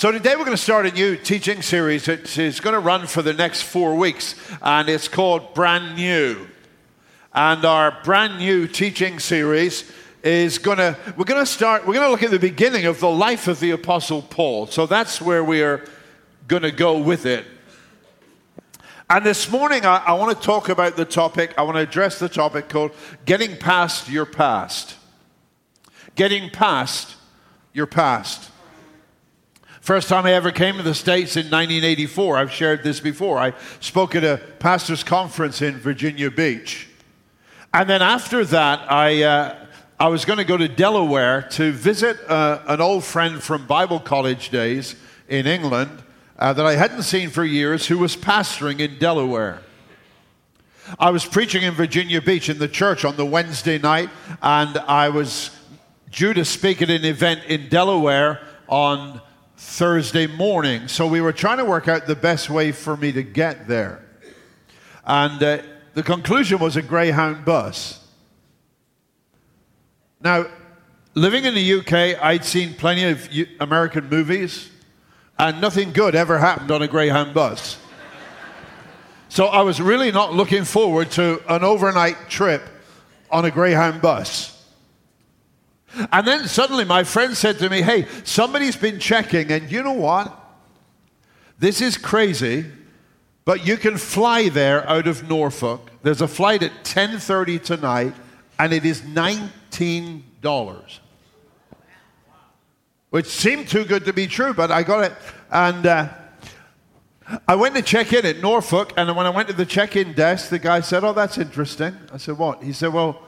So, today we're going to start a new teaching series. It is going to run for the next four weeks, and it's called Brand New. And our brand new teaching series is going to, we're going to start, we're going to look at the beginning of the life of the Apostle Paul. So, that's where we are going to go with it. And this morning, I, I want to talk about the topic, I want to address the topic called Getting Past Your Past. Getting Past Your Past. First time I ever came to the States in 1984. I've shared this before. I spoke at a pastor's conference in Virginia Beach. And then after that, I, uh, I was going to go to Delaware to visit uh, an old friend from Bible college days in England uh, that I hadn't seen for years who was pastoring in Delaware. I was preaching in Virginia Beach in the church on the Wednesday night, and I was due to speak at an event in Delaware on Thursday morning. So we were trying to work out the best way for me to get there. And uh, the conclusion was a Greyhound bus. Now, living in the UK, I'd seen plenty of American movies, and nothing good ever happened on a Greyhound bus. So I was really not looking forward to an overnight trip on a Greyhound bus. And then suddenly my friend said to me, Hey, somebody's been checking, and you know what? This is crazy, but you can fly there out of Norfolk. There's a flight at 10:30 tonight, and it is $19. Which seemed too good to be true, but I got it. And uh, I went to check in at Norfolk, and when I went to the check in desk, the guy said, Oh, that's interesting. I said, What? He said, Well,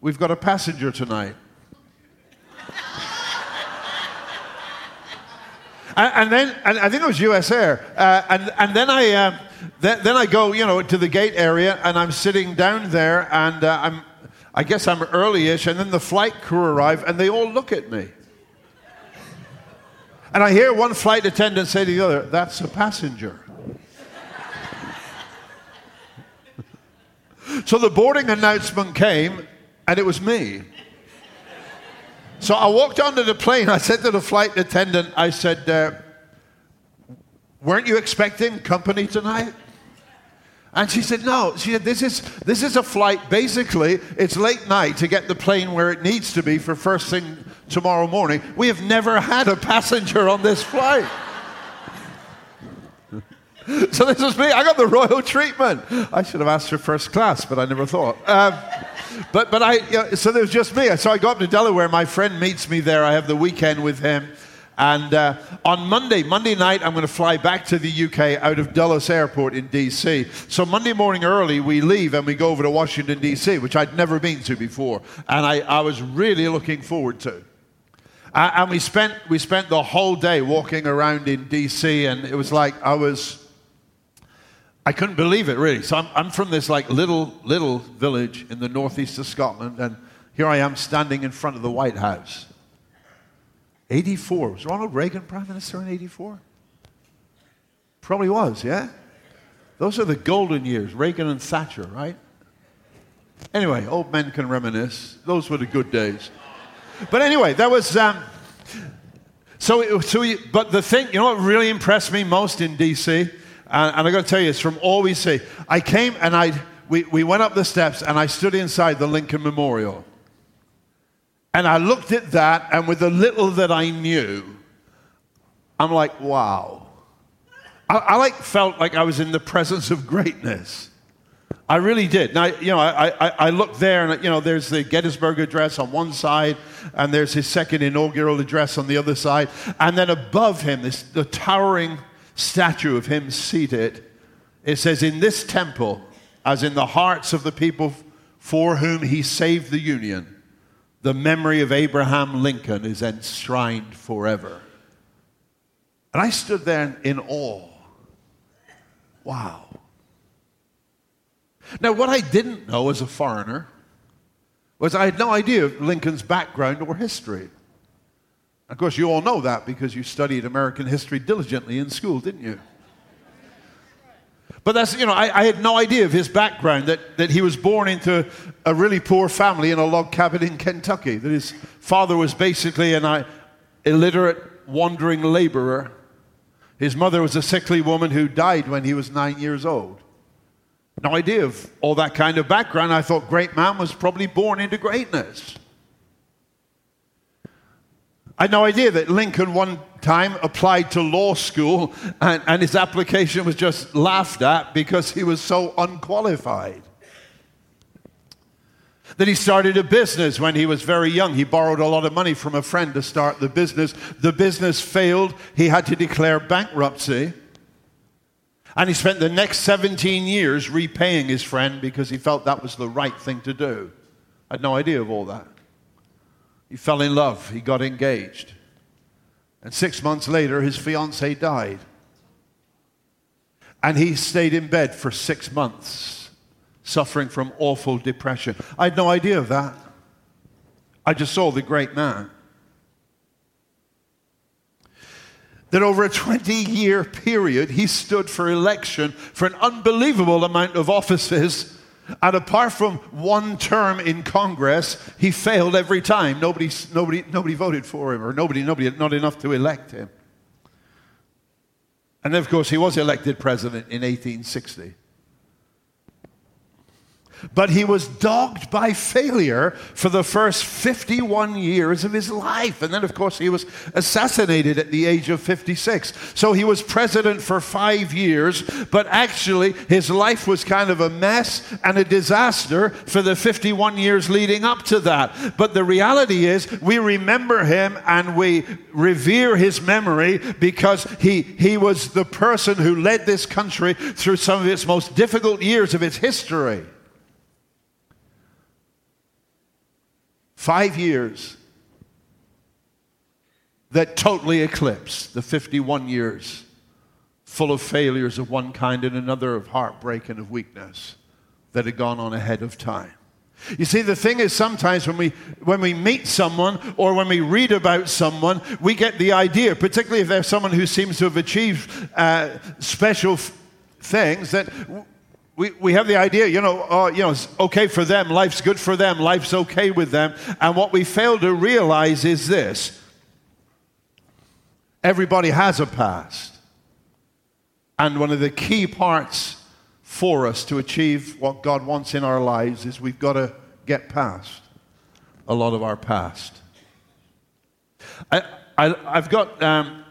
we've got a passenger tonight. And, and, then, and I think it was US Air. Uh, and, and then I, uh, th- then I go, you know, to the gate area and I'm sitting down there and uh, I'm, I guess I'm early-ish and then the flight crew arrive and they all look at me. And I hear one flight attendant say to the other, that's a passenger. so the boarding announcement came and it was me. So I walked onto the plane. I said to the flight attendant, I said, uh, Weren't you expecting company tonight? And she said, No. She said, this is, this is a flight. Basically, it's late night to get the plane where it needs to be for first thing tomorrow morning. We have never had a passenger on this flight. so this was me. I got the royal treatment. I should have asked for first class, but I never thought. Um, but but I you know, so there was just me. So I go up to Delaware. My friend meets me there. I have the weekend with him. And uh, on Monday, Monday night, I'm going to fly back to the UK out of Dulles Airport in DC. So Monday morning early, we leave and we go over to Washington, DC, which I'd never been to before. And I, I was really looking forward to. Uh, and we spent, we spent the whole day walking around in DC, and it was like I was I couldn't believe it, really. So I'm, I'm from this like little, little village in the northeast of Scotland, and here I am standing in front of the White House. 84. Was Ronald Reagan Prime Minister in 84? Probably was, yeah? Those are the golden years, Reagan and Thatcher, right? Anyway, old men can reminisce. Those were the good days. But anyway, that was. Um, so, so we, but the thing, you know what really impressed me most in DC? And, and I got to tell you, it's from all we see. I came and I, we, we went up the steps and I stood inside the Lincoln Memorial. And I looked at that, and with the little that I knew, I'm like, wow. I, I like felt like I was in the presence of greatness. I really did. Now, you know, I, I, I looked there and, you know, there's the Gettysburg Address on one side, and there's his second inaugural address on the other side. And then above him, this, the towering statue of him seated, it says, In this temple, as in the hearts of the people for whom he saved the Union, the memory of Abraham Lincoln is enshrined forever. And I stood there in awe. Wow. Now, what I didn't know as a foreigner was I had no idea of Lincoln's background or history. Of course, you all know that because you studied American history diligently in school, didn't you? But that's, you know, I, I, had no idea of his background, that, that he was born into a really poor family in a log cabin in Kentucky, that his father was basically an uh, illiterate, wandering laborer, His mother was a sickly woman who died when he was nine years old. No idea of all that kind of background. I thought great man was probably born into greatness. I had no idea that Lincoln one time applied to law school and, and his application was just laughed at because he was so unqualified. That he started a business when he was very young. He borrowed a lot of money from a friend to start the business. The business failed. He had to declare bankruptcy. And he spent the next 17 years repaying his friend because he felt that was the right thing to do. I had no idea of all that. He fell in love, he got engaged. And six months later, his fiancee died. And he stayed in bed for six months, suffering from awful depression. I had no idea of that. I just saw the great man. That over a 20 year period, he stood for election for an unbelievable amount of offices and apart from one term in Congress, he failed every time. Nobody, nobody, nobody voted for him, or nobody, nobody, not enough to elect him. And of course, he was elected president in 1860. But he was dogged by failure for the first 51 years of his life. And then, of course, he was assassinated at the age of 56. So he was president for five years, but actually, his life was kind of a mess and a disaster for the 51 years leading up to that. But the reality is, we remember him and we revere his memory because he, he was the person who led this country through some of its most difficult years of its history. Five years that totally eclipsed the 51 years full of failures of one kind and another of heartbreak and of weakness that had gone on ahead of time. You see, the thing is, sometimes when we, when we meet someone or when we read about someone, we get the idea, particularly if they're someone who seems to have achieved uh, special f- things, that we, we have the idea, you know, uh, you know, it's okay for them, life's good for them, life's okay with them. And what we fail to realize is this everybody has a past. And one of the key parts for us to achieve what God wants in our lives is we've got to get past a lot of our past. I, I, have got, um,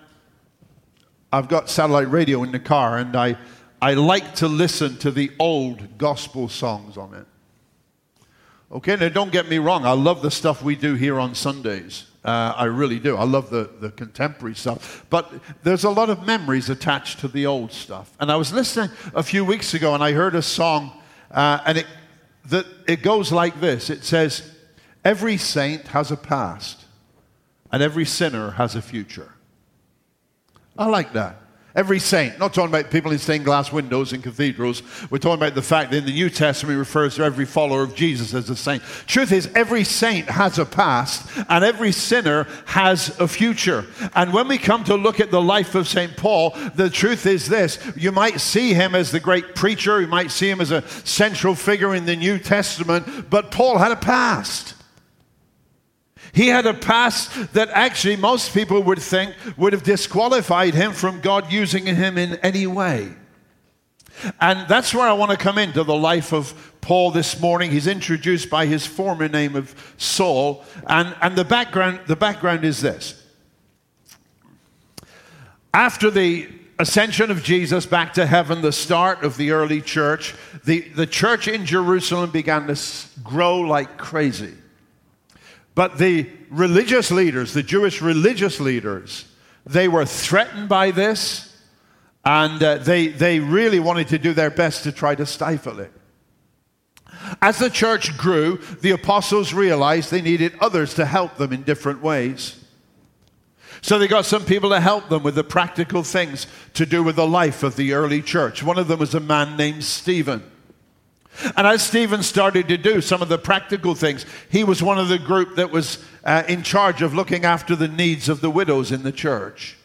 I've got satellite radio in the car, and I I like to listen to the old gospel songs on it. Okay, now don't get me wrong, I love the stuff we do here on Sundays. Uh, I really do. I love the, the contemporary stuff. But there's a lot of memories attached to the old stuff. And I was listening a few weeks ago and I heard a song, uh, and it, the, it goes like this it says, Every saint has a past, and every sinner has a future. I like that. Every saint, not talking about people in stained glass windows in cathedrals. We're talking about the fact that in the New Testament refers to every follower of Jesus as a saint. Truth is, every saint has a past and every sinner has a future. And when we come to look at the life of St. Paul, the truth is this you might see him as the great preacher, you might see him as a central figure in the New Testament, but Paul had a past. He had a past that actually most people would think would have disqualified him from God using him in any way. And that's where I want to come into the life of Paul this morning. He's introduced by his former name of Saul. And, and the, background, the background is this. After the ascension of Jesus back to heaven, the start of the early church, the, the church in Jerusalem began to grow like crazy. But the religious leaders, the Jewish religious leaders, they were threatened by this and uh, they, they really wanted to do their best to try to stifle it. As the church grew, the apostles realized they needed others to help them in different ways. So they got some people to help them with the practical things to do with the life of the early church. One of them was a man named Stephen. And as Stephen started to do some of the practical things, he was one of the group that was uh, in charge of looking after the needs of the widows in the church.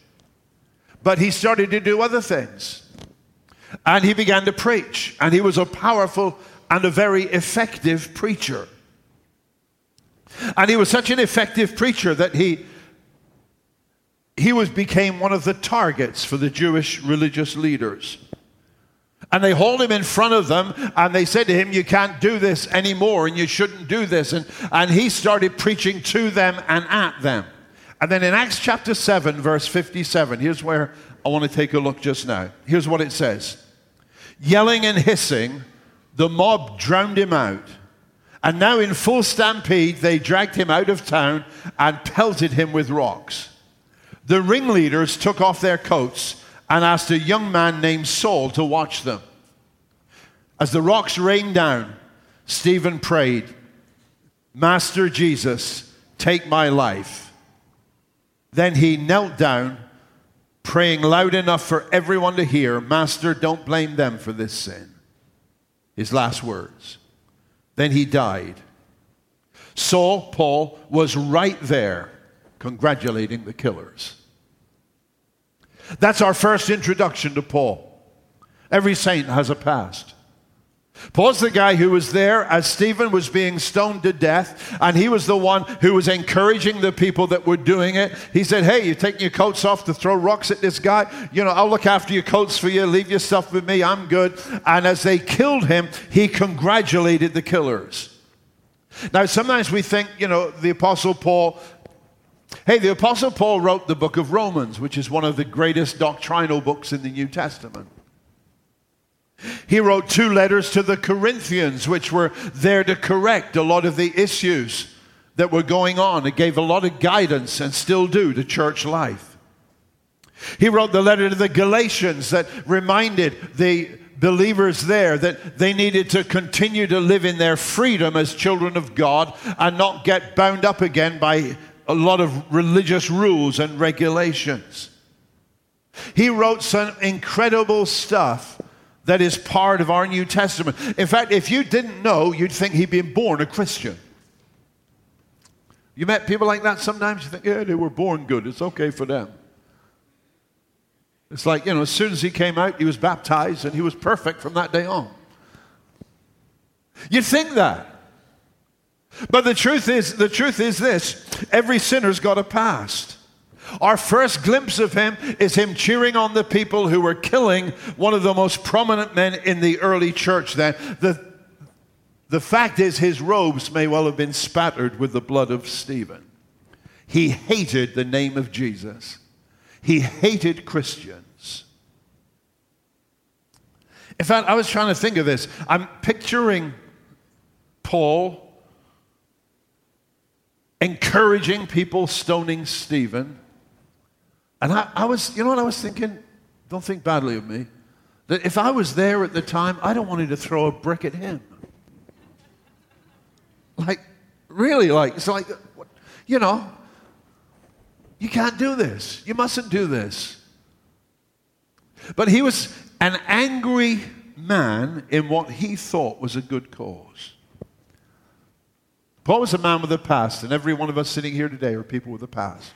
But he started to do other things. And he began to preach. And he was a powerful and a very effective preacher. And he was such an effective preacher that he, he was, became one of the targets for the Jewish religious leaders. And they hauled him in front of them and they said to him, You can't do this anymore and you shouldn't do this. And, and he started preaching to them and at them. And then in Acts chapter 7, verse 57, here's where I want to take a look just now. Here's what it says Yelling and hissing, the mob drowned him out. And now, in full stampede, they dragged him out of town and pelted him with rocks. The ringleaders took off their coats and asked a young man named Saul to watch them. As the rocks rained down, Stephen prayed, Master Jesus, take my life. Then he knelt down, praying loud enough for everyone to hear, Master, don't blame them for this sin. His last words. Then he died. Saul, Paul, was right there congratulating the killers. That's our first introduction to Paul. Every saint has a past. Paul's the guy who was there as Stephen was being stoned to death, and he was the one who was encouraging the people that were doing it. He said, Hey, you're taking your coats off to throw rocks at this guy? You know, I'll look after your coats for you. Leave your stuff with me. I'm good. And as they killed him, he congratulated the killers. Now, sometimes we think, you know, the Apostle Paul Hey, the Apostle Paul wrote the book of Romans, which is one of the greatest doctrinal books in the New Testament. He wrote two letters to the Corinthians, which were there to correct a lot of the issues that were going on. It gave a lot of guidance and still do to church life. He wrote the letter to the Galatians that reminded the believers there that they needed to continue to live in their freedom as children of God and not get bound up again by a lot of religious rules and regulations. He wrote some incredible stuff that is part of our New Testament. In fact, if you didn't know, you'd think he'd been born a Christian. You met people like that sometimes, you think, yeah, they were born good. It's okay for them. It's like, you know, as soon as he came out, he was baptized and he was perfect from that day on. You think that. But the truth is, the truth is this every sinner's got a past. Our first glimpse of him is him cheering on the people who were killing one of the most prominent men in the early church then. The, the fact is, his robes may well have been spattered with the blood of Stephen. He hated the name of Jesus, he hated Christians. In fact, I was trying to think of this. I'm picturing Paul encouraging people stoning Stephen. And I, I, was, you know what I was thinking? Don't think badly of me. That if I was there at the time, I don't want him to throw a brick at him. Like, really, like, it's like, you know, you can't do this. You mustn't do this. But he was an angry man in what he thought was a good cause. Paul was a man with a past, and every one of us sitting here today are people with a past.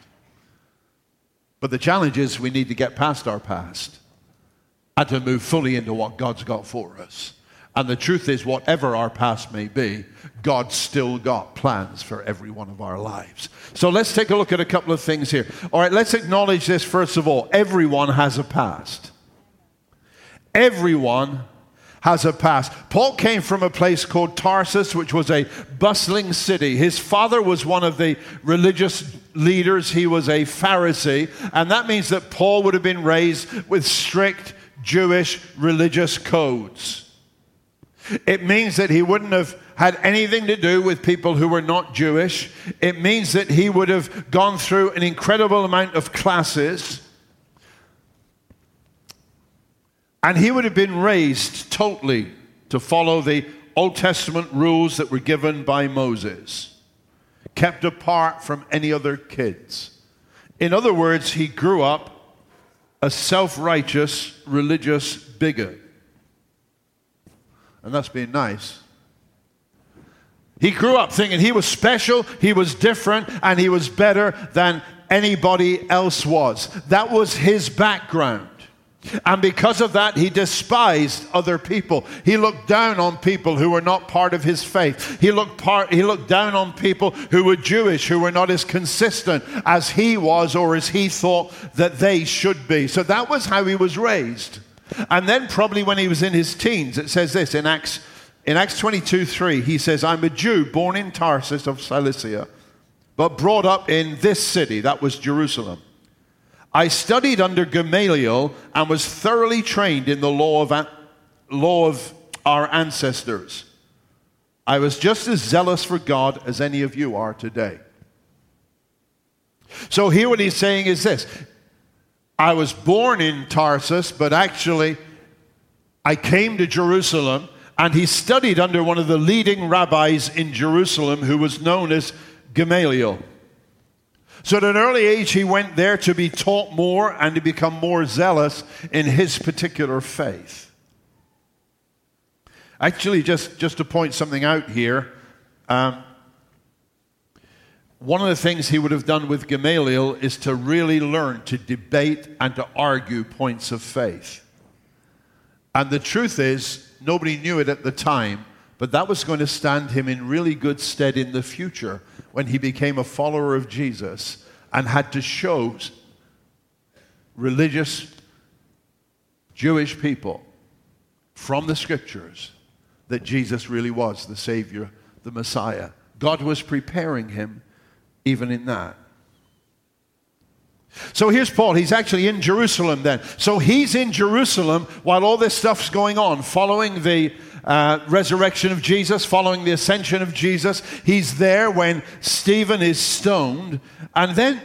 But the challenge is we need to get past our past and to move fully into what God's got for us. And the truth is, whatever our past may be, God's still got plans for every one of our lives. So let's take a look at a couple of things here. All right, let's acknowledge this first of all. Everyone has a past. Everyone has a past. Paul came from a place called Tarsus, which was a bustling city. His father was one of the religious leaders, he was a Pharisee, and that means that Paul would have been raised with strict Jewish religious codes. It means that he wouldn't have had anything to do with people who were not Jewish. It means that he would have gone through an incredible amount of classes. And he would have been raised totally to follow the Old Testament rules that were given by Moses, kept apart from any other kids. In other words, he grew up a self righteous religious bigot. And that's being nice. He grew up thinking he was special, he was different, and he was better than anybody else was. That was his background. And because of that, he despised other people. He looked down on people who were not part of his faith. He looked, part, he looked down on people who were Jewish, who were not as consistent as he was or as he thought that they should be. So that was how he was raised. And then, probably when he was in his teens, it says this in Acts, in Acts 22 3, he says, I'm a Jew born in Tarsus of Cilicia, but brought up in this city, that was Jerusalem. I studied under Gamaliel and was thoroughly trained in the law of, law of our ancestors. I was just as zealous for God as any of you are today. So, here what he's saying is this I was born in Tarsus, but actually, I came to Jerusalem and he studied under one of the leading rabbis in Jerusalem who was known as Gamaliel. So at an early age, he went there to be taught more and to become more zealous in his particular faith. Actually, just, just to point something out here, um, one of the things he would have done with Gamaliel is to really learn to debate and to argue points of faith. And the truth is, nobody knew it at the time, but that was going to stand him in really good stead in the future when he became a follower of Jesus and had to show religious Jewish people from the scriptures that Jesus really was the Savior, the Messiah. God was preparing him even in that. So here's Paul. He's actually in Jerusalem then. So he's in Jerusalem while all this stuff's going on, following the uh, resurrection of Jesus, following the ascension of Jesus. He's there when Stephen is stoned. And then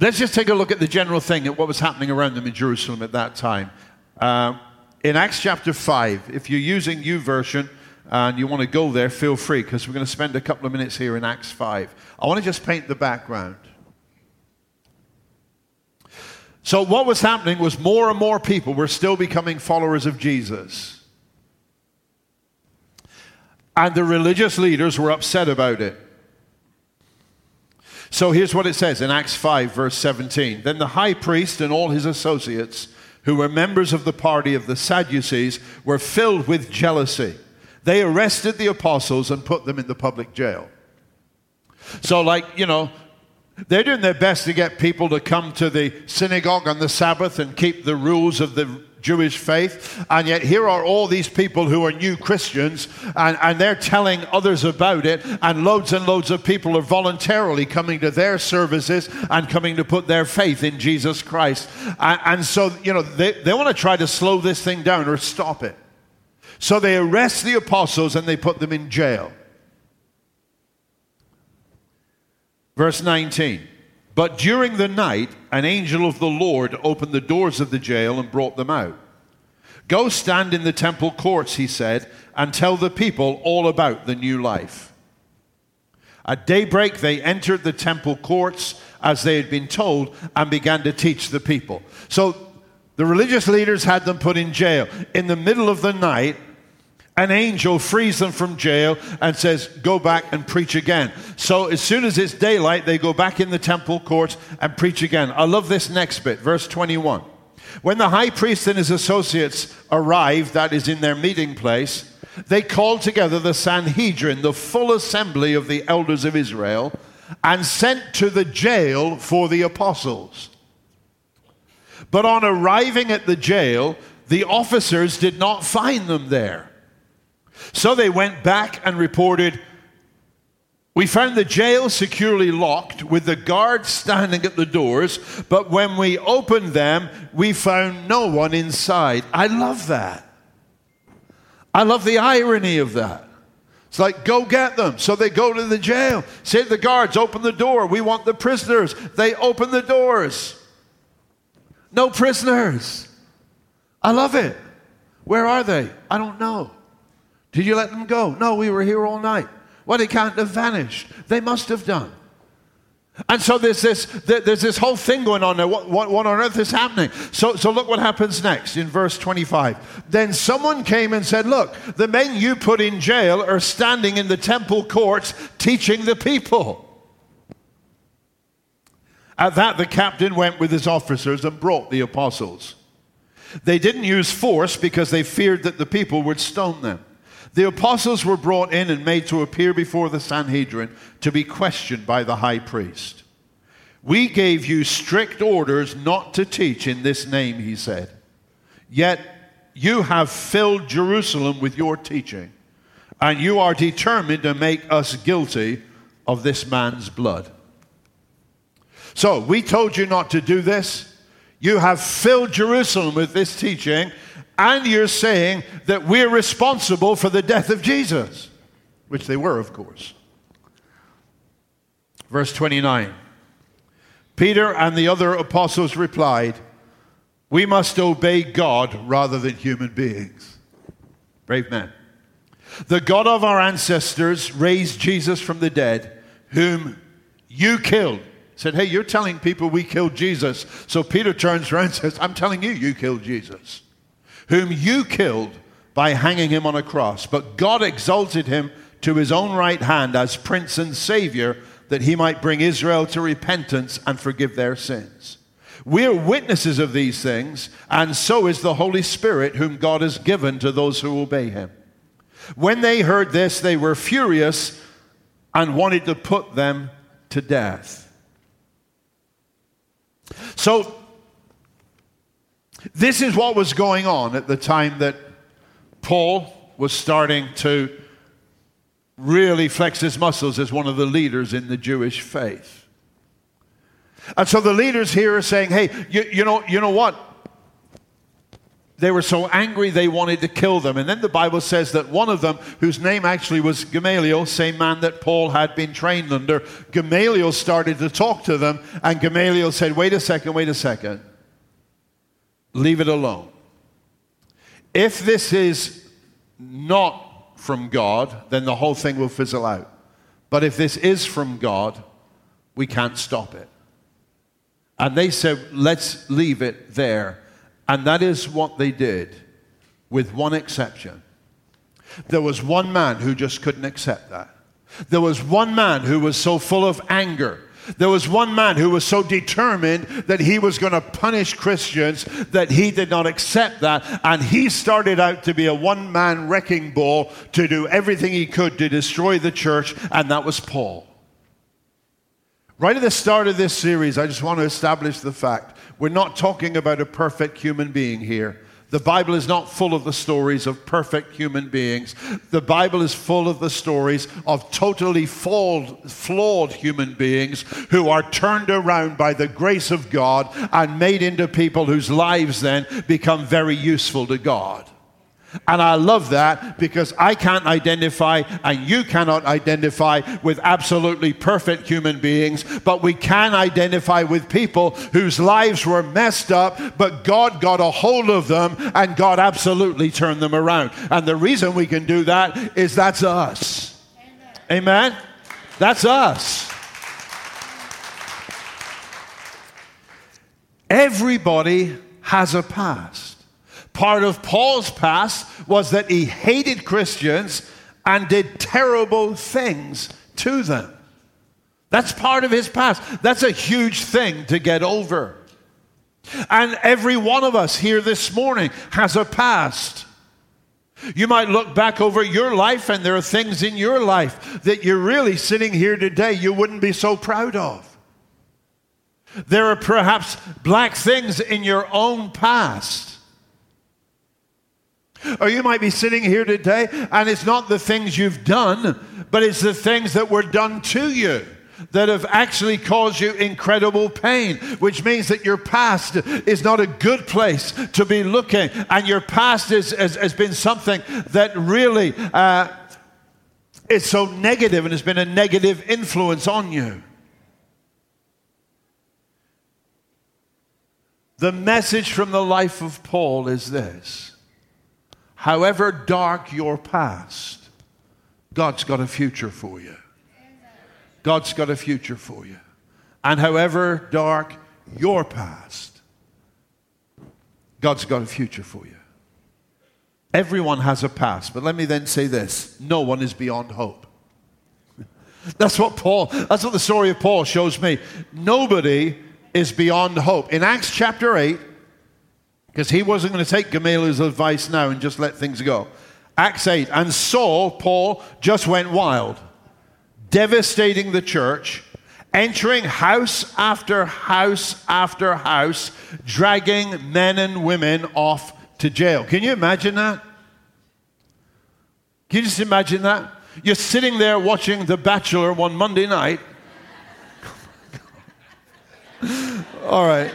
let's just take a look at the general thing, at what was happening around them in Jerusalem at that time. Uh, in Acts chapter 5, if you're using YouVersion and you want to go there, feel free because we're going to spend a couple of minutes here in Acts 5. I want to just paint the background. So, what was happening was more and more people were still becoming followers of Jesus. And the religious leaders were upset about it. So, here's what it says in Acts 5, verse 17. Then the high priest and all his associates, who were members of the party of the Sadducees, were filled with jealousy they arrested the apostles and put them in the public jail. So, like, you know, they're doing their best to get people to come to the synagogue on the Sabbath and keep the rules of the Jewish faith. And yet, here are all these people who are new Christians, and, and they're telling others about it. And loads and loads of people are voluntarily coming to their services and coming to put their faith in Jesus Christ. And, and so, you know, they, they want to try to slow this thing down or stop it. So they arrest the apostles and they put them in jail. Verse 19. But during the night, an angel of the Lord opened the doors of the jail and brought them out. Go stand in the temple courts, he said, and tell the people all about the new life. At daybreak, they entered the temple courts as they had been told and began to teach the people. So the religious leaders had them put in jail. In the middle of the night, an angel frees them from jail and says, Go back and preach again. So as soon as it's daylight, they go back in the temple courts and preach again. I love this next bit, verse 21. When the high priest and his associates arrived, that is in their meeting place, they called together the Sanhedrin, the full assembly of the elders of Israel, and sent to the jail for the apostles. But on arriving at the jail, the officers did not find them there. So they went back and reported we found the jail securely locked with the guards standing at the doors, but when we opened them, we found no one inside. I love that. I love the irony of that. It's like, go get them. So they go to the jail. Say to the guards, open the door. We want the prisoners. They open the doors. No prisoners. I love it. Where are they? I don't know. Did you let them go? No, we were here all night. Well, they can't have vanished. They must have done. And so there's this, there's this whole thing going on there. What, what, what, on earth is happening? So, so look what happens next in verse 25. Then someone came and said, Look, the men you put in jail are standing in the temple courts teaching the people. At that, the captain went with his officers and brought the apostles. They didn't use force because they feared that the people would stone them. The apostles were brought in and made to appear before the Sanhedrin to be questioned by the high priest. We gave you strict orders not to teach in this name, he said. Yet you have filled Jerusalem with your teaching, and you are determined to make us guilty of this man's blood. So, we told you not to do this. You have filled Jerusalem with this teaching, and you're saying that we're responsible for the death of Jesus, which they were, of course. Verse 29 Peter and the other apostles replied, We must obey God rather than human beings. Brave men. The God of our ancestors raised Jesus from the dead, whom you killed said, Hey, you're telling people we killed Jesus. So Peter turns around and says, I'm telling you, you killed Jesus, whom you killed by hanging him on a cross. But God exalted him to his own right hand as Prince and Savior, that he might bring Israel to repentance and forgive their sins. We're witnesses of these things, and so is the Holy Spirit, whom God has given to those who obey him. When they heard this, they were furious and wanted to put them to death. So, this is what was going on at the time that Paul was starting to really flex his muscles as one of the leaders in the Jewish faith. And so the leaders here are saying, hey, you, you, know, you know what? They were so angry they wanted to kill them. And then the Bible says that one of them, whose name actually was Gamaliel, same man that Paul had been trained under, Gamaliel started to talk to them. And Gamaliel said, Wait a second, wait a second. Leave it alone. If this is not from God, then the whole thing will fizzle out. But if this is from God, we can't stop it. And they said, Let's leave it there and that is what they did, with one exception. There was one man who just couldn't accept that. There was one man who was so full of anger. There was one man who was so determined that he was going to punish Christians that he did not accept that. And he started out to be a one man wrecking ball to do everything he could to destroy the church, and that was Paul. Right at the start of this series, I just want to establish the fact we're not talking about a perfect human being here. The Bible is not full of the stories of perfect human beings. The Bible is full of the stories of totally flawed, flawed human beings who are turned around by the grace of God and made into people whose lives then become very useful to God. And I love that because I can't identify and you cannot identify with absolutely perfect human beings, but we can identify with people whose lives were messed up, but God got a hold of them and God absolutely turned them around. And the reason we can do that is that's us. Amen? Amen? That's us. Everybody has a past. Part of Paul's past was that he hated Christians and did terrible things to them. That's part of his past. That's a huge thing to get over. And every one of us here this morning has a past. You might look back over your life, and there are things in your life that you're really sitting here today you wouldn't be so proud of. There are perhaps black things in your own past or you might be sitting here today and it's not the things you've done, but it's the things that were done to you that have actually caused you incredible pain, which means that your past is not a good place to be looking. And your past is, has, has been something that really uh, is so negative and has been a negative influence on you. The message from the life of Paul is this However dark your past, God's got a future for you. God's got a future for you. And however dark your past, God's got a future for you. Everyone has a past, but let me then say this no one is beyond hope. That's what Paul, that's what the story of Paul shows me. Nobody is beyond hope. In Acts chapter 8, because he wasn't going to take Gamaliel's advice now and just let things go. Acts 8, and Saul, Paul, just went wild, devastating the church, entering house after house after house, dragging men and women off to jail. Can you imagine that? Can you just imagine that? You're sitting there watching The Bachelor one Monday night. All right.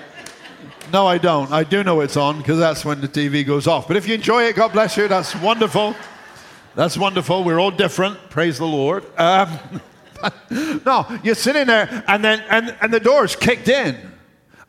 No, I don't. I do know it's on because that's when the TV goes off. But if you enjoy it, God bless you. That's wonderful. That's wonderful. We're all different. Praise the Lord. Um, no, you're sitting there, and then and, and the door's kicked in,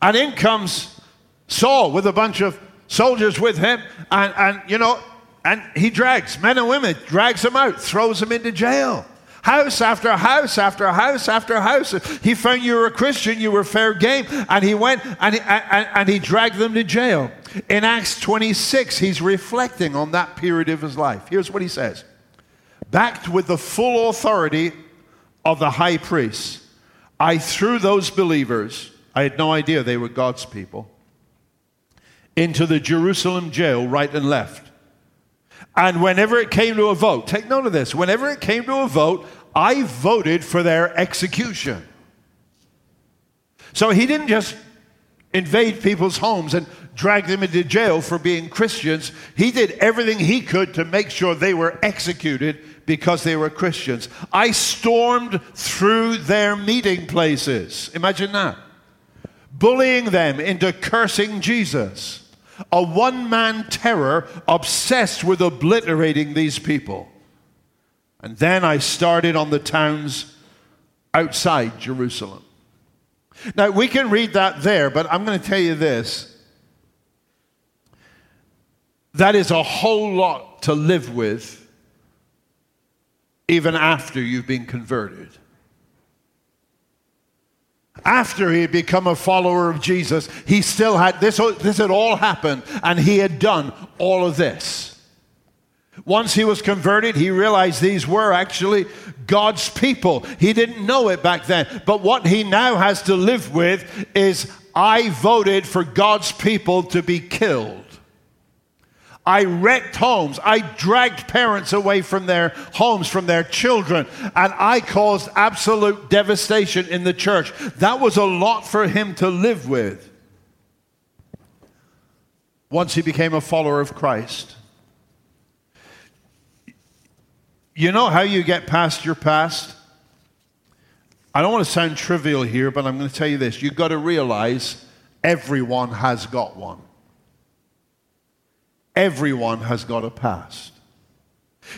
and in comes Saul with a bunch of soldiers with him, and, and you know, and he drags men and women, drags them out, throws them into jail. House after house after house after house. He found you were a Christian, you were fair game, and he went and he, and, and he dragged them to jail. In Acts 26, he's reflecting on that period of his life. Here's what he says Backed with the full authority of the high priest, I threw those believers, I had no idea they were God's people, into the Jerusalem jail right and left. And whenever it came to a vote, take note of this, whenever it came to a vote, I voted for their execution. So he didn't just invade people's homes and drag them into jail for being Christians. He did everything he could to make sure they were executed because they were Christians. I stormed through their meeting places. Imagine that. Bullying them into cursing Jesus a one man terror obsessed with obliterating these people. And then I started on the towns outside Jerusalem. Now, we can read that there, but I'm going to tell you this. That is a whole lot to live with even after you've been converted after he had become a follower of Jesus, he still had this, this had all happened, and he had done all of this. Once he was converted, he realized these were actually God's people. He didn't know it back then. But what he now has to live with is I voted for God's people to be killed. I wrecked homes. I dragged parents away from their homes, from their children, and I caused absolute devastation in the church. That was a lot for him to live with once he became a follower of Christ. You know how you get past your past? I don't want to sound trivial here, but I'm going to tell you this. You've got to realize everyone has got one. Everyone has got a past.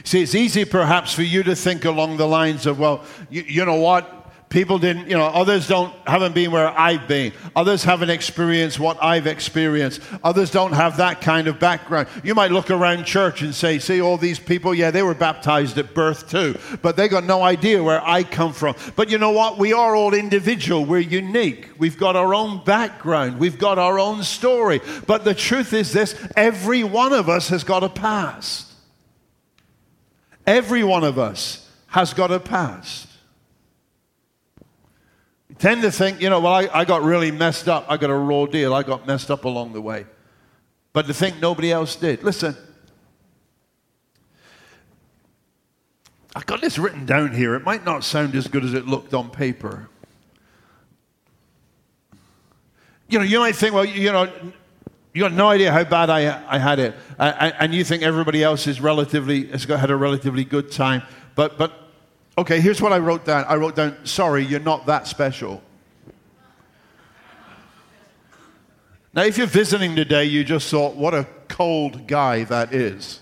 See, it's easy perhaps for you to think along the lines of, well, you, you know what? People didn't, you know, others don't haven't been where I've been. Others haven't experienced what I've experienced. Others don't have that kind of background. You might look around church and say, see all these people, yeah, they were baptized at birth too, but they got no idea where I come from. But you know what? We are all individual. We're unique. We've got our own background. We've got our own story. But the truth is this, every one of us has got a past. Every one of us has got a past tend to think, you know, well, I, I got really messed up. I got a raw deal. I got messed up along the way. But to think nobody else did. Listen, I got this written down here. It might not sound as good as it looked on paper. You know, you might think, well, you know, you got no idea how bad I, I had it. and you think everybody else is relatively, has got, had a relatively good time. But, but Okay, here's what I wrote down. I wrote down, sorry, you're not that special. Now, if you're visiting today, you just thought, what a cold guy that is.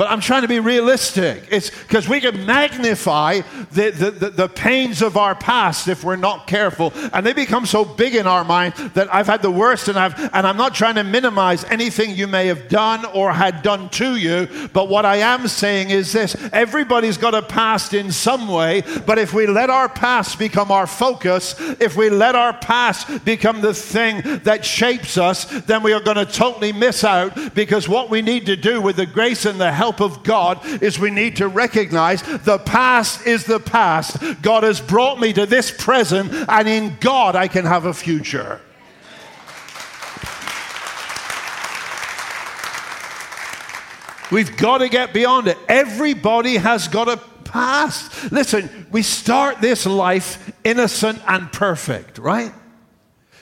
But I'm trying to be realistic. It's because we can magnify the, the, the, the, pains of our past if we're not careful. And they become so big in our mind that I've had the worst and, I've, and I'm not trying to minimize anything you may have done or had done to you. But what I am saying is this everybody's got a past in some way. But if we let our past become our focus, if we let our past become the thing that shapes us, then we are going to totally miss out because what we need to do with the grace and the help help of God is we need to recognize the past is the past. God has brought me to this present, and in God I can have a future. We've got to get beyond it. Everybody has got a past. Listen, we start this life innocent and perfect, right?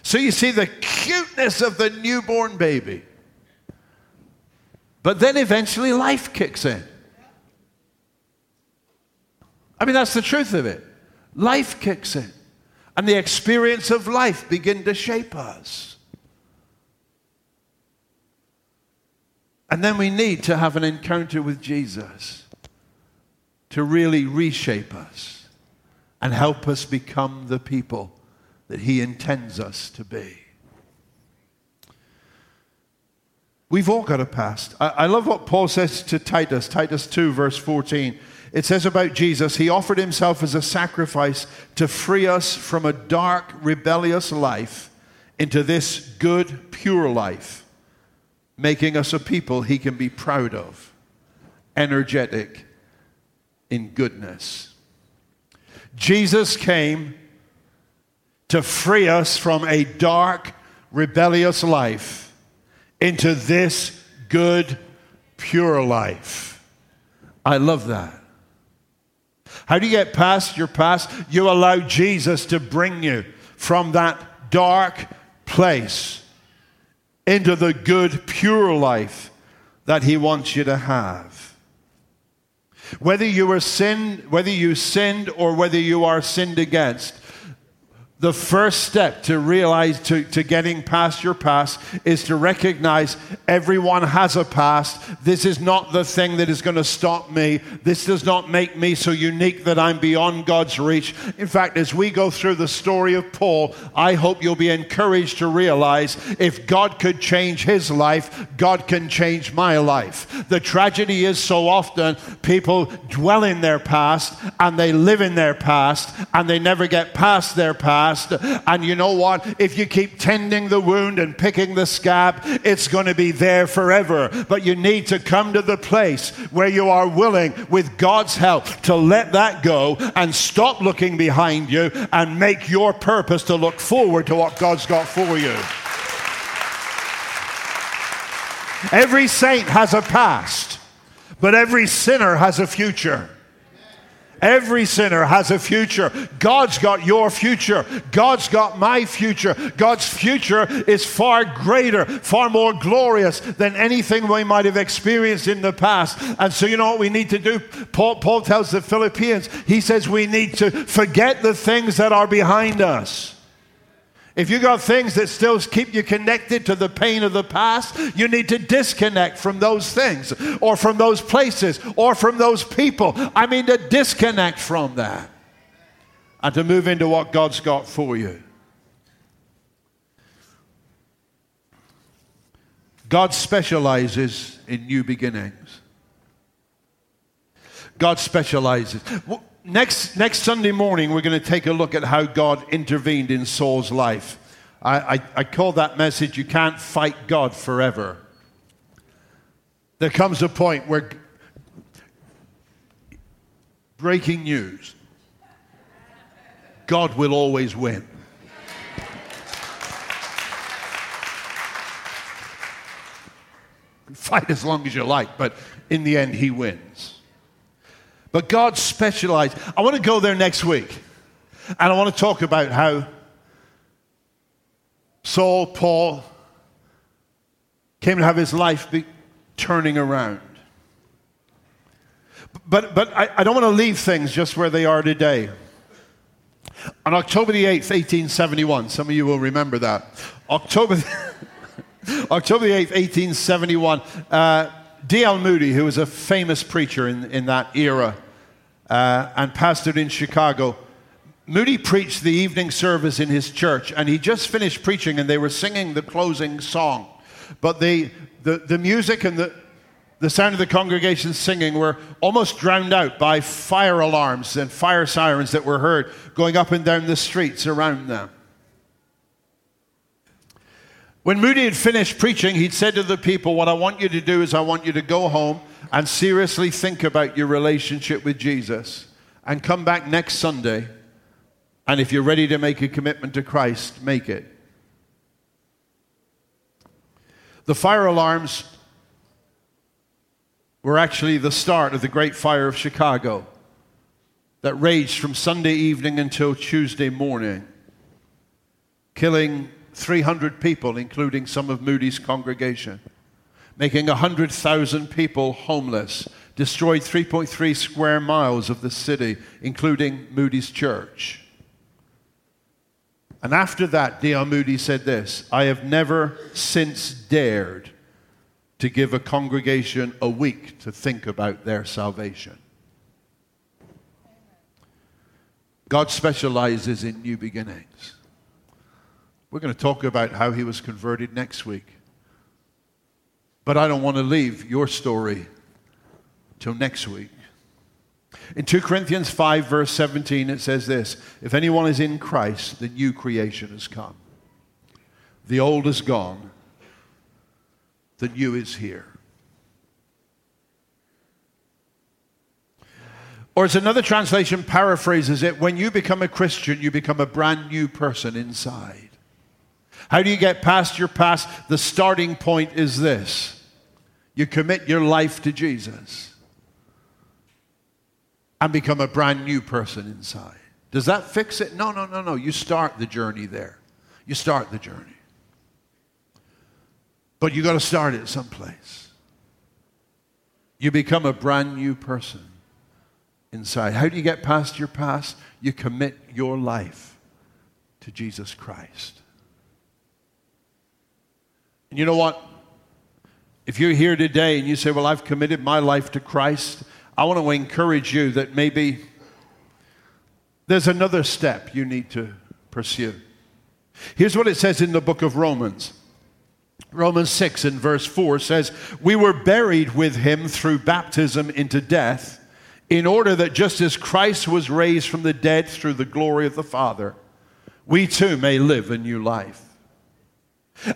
So you see the cuteness of the newborn baby. But then eventually life kicks in. I mean, that's the truth of it. Life kicks in. And the experience of life begin to shape us. And then we need to have an encounter with Jesus to really reshape us and help us become the people that He intends us to be. We've all got a past. I, I, love what Paul says to Titus, Titus 2, verse 14. It says about Jesus, He offered Himself as a sacrifice to free us from a dark, rebellious life into this good, pure life making us a people he can be proud of, energetic in goodness. Jesus came to free us from a dark, rebellious life into this good, pure life. I love that. How do you get past your past? You allow Jesus to bring you from that dark place into the good, pure life that He wants you to have. Whether you were sinned, whether you sinned or whether you are sinned against, the first step to realize to, to getting past your past is to recognize everyone has a past. This is not the thing that is going to stop me. This does not make me so unique that i'm beyond god's reach. In fact as we go through the story of paul i hope you'll be encouraged to realize if god could change his life god can change my life. The tragedy is so often people dwell in their past and they live in their past and they never get past their past past. And you know what? If you keep tending the wound and picking the scab, it's going to be there forever. But you need to come to the place where you are willing, with God's help, to let that go and stop looking behind you and make your purpose to look forward to what God's got for you. Every saint has a past, but every sinner has a future. Every sinner has a future. God's got your future. God's got my future. God's future is far greater, far more glorious than anything we might have experienced in the past. And so, you know what we need to do? Paul, Paul tells the Philippians, he says we need to forget the things that are behind us if you've got things that still keep you connected to the pain of the past, you need to disconnect from those things or from those places or from those people. I mean, to disconnect from that and to move into what God's got for you. God specializes in new beginnings. God specializes. Next, next Sunday morning, we're going to take a look at how God intervened in Saul's life. I, I, I call that message, You Can't Fight God Forever. There comes a point where breaking news God will always win. Fight as long as you like, but in the end, he wins. But God specialized. I want to go there next week. And I want to talk about how Saul, Paul, came to have his life be turning around. But, but I, I don't want to leave things just where they are today. On October the 8th, 1871, some of you will remember that. October, October the 8th, 1871, uh, D.L. Moody, who was a famous preacher in, in that era uh, and pastored in Chicago, Moody preached the evening service in his church, and he just finished preaching, and they were singing the closing song. But the, the, the music and the, the sound of the congregation singing were almost drowned out by fire alarms and fire sirens that were heard going up and down the streets around them. When Moody had finished preaching, he'd said to the people, What I want you to do is I want you to go home and seriously think about your relationship with Jesus and come back next Sunday. And if you're ready to make a commitment to Christ, make it. The fire alarms were actually the start of the Great Fire of Chicago that raged from Sunday evening until Tuesday morning, killing 300 people, including some of Moody's congregation, making 100,000 people homeless, destroyed 3.3 square miles of the city, including Moody's church. And after that, D.L. Moody said this I have never since dared to give a congregation a week to think about their salvation. God specializes in new beginnings. We're going to talk about how he was converted next week. But I don't want to leave your story till next week. In 2 Corinthians 5, verse 17, it says this If anyone is in Christ, the new creation has come. The old is gone, the new is here. Or as another translation paraphrases it, when you become a Christian, you become a brand new person inside. How do you get past your past? The starting point is this you commit your life to Jesus and become a brand new person inside. Does that fix it? No, no, no, no. You start the journey there. You start the journey. But you got to start it someplace. You become a brand new person inside. How do you get past your past? You commit your life to Jesus Christ. And you know what? If you're here today and you say, Well, I've committed my life to Christ, I want to encourage you that maybe there's another step you need to pursue. Here's what it says in the book of Romans. Romans 6 and verse 4 says, We were buried with him through baptism into death, in order that just as Christ was raised from the dead through the glory of the Father, we too may live a new life.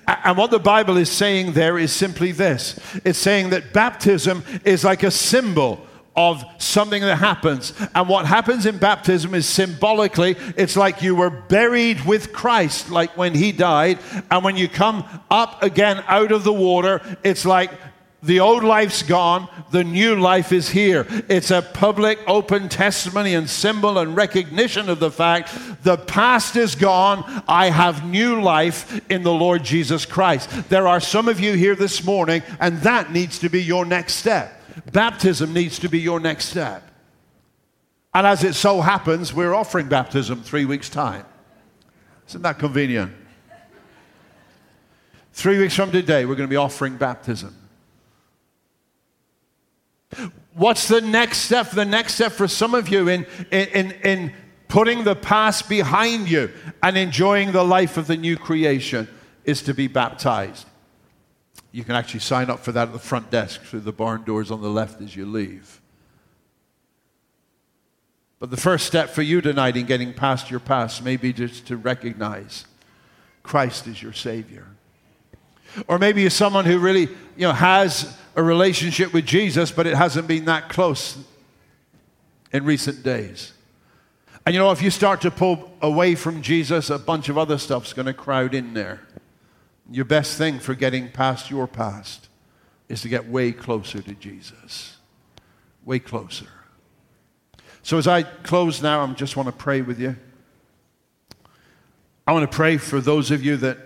And what the Bible is saying there is simply this it's saying that baptism is like a symbol of something that happens. And what happens in baptism is symbolically, it's like you were buried with Christ, like when he died. And when you come up again out of the water, it's like the old life's gone, the new life is here. It's a public, open testimony and symbol and recognition of the fact the past is gone. I have new life in the Lord Jesus Christ. There are some of you here this morning, and that needs to be your next step. Baptism needs to be your next step. And as it so happens, we're offering baptism three weeks' time. Isn't that convenient? Three weeks from today, we're going to be offering baptism. What's the next step? The next step for some of you in, in, in putting the past behind you and enjoying the life of the new creation is to be baptized. You can actually sign up for that at the front desk through the barn doors on the left as you leave. But the first step for you tonight in getting past your past may be just to recognize Christ is your Savior. Or maybe you're someone who really you know, has a relationship with Jesus, but it hasn't been that close in recent days. And you know, if you start to pull away from Jesus, a bunch of other stuff's going to crowd in there. Your best thing for getting past your past is to get way closer to Jesus. Way closer. So, as I close now, I just want to pray with you. I want to pray for those of you that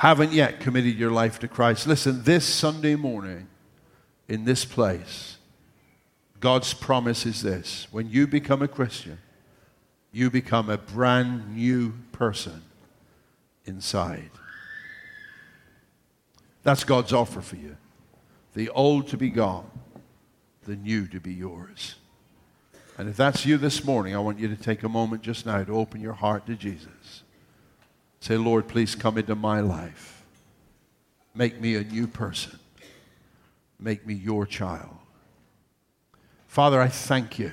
haven't yet committed your life to Christ. Listen, this Sunday morning in this place, God's promise is this when you become a Christian, you become a brand new person inside. That's God's offer for you. The old to be gone, the new to be yours. And if that's you this morning, I want you to take a moment just now to open your heart to Jesus. Say, Lord, please come into my life. Make me a new person. Make me your child. Father, I thank you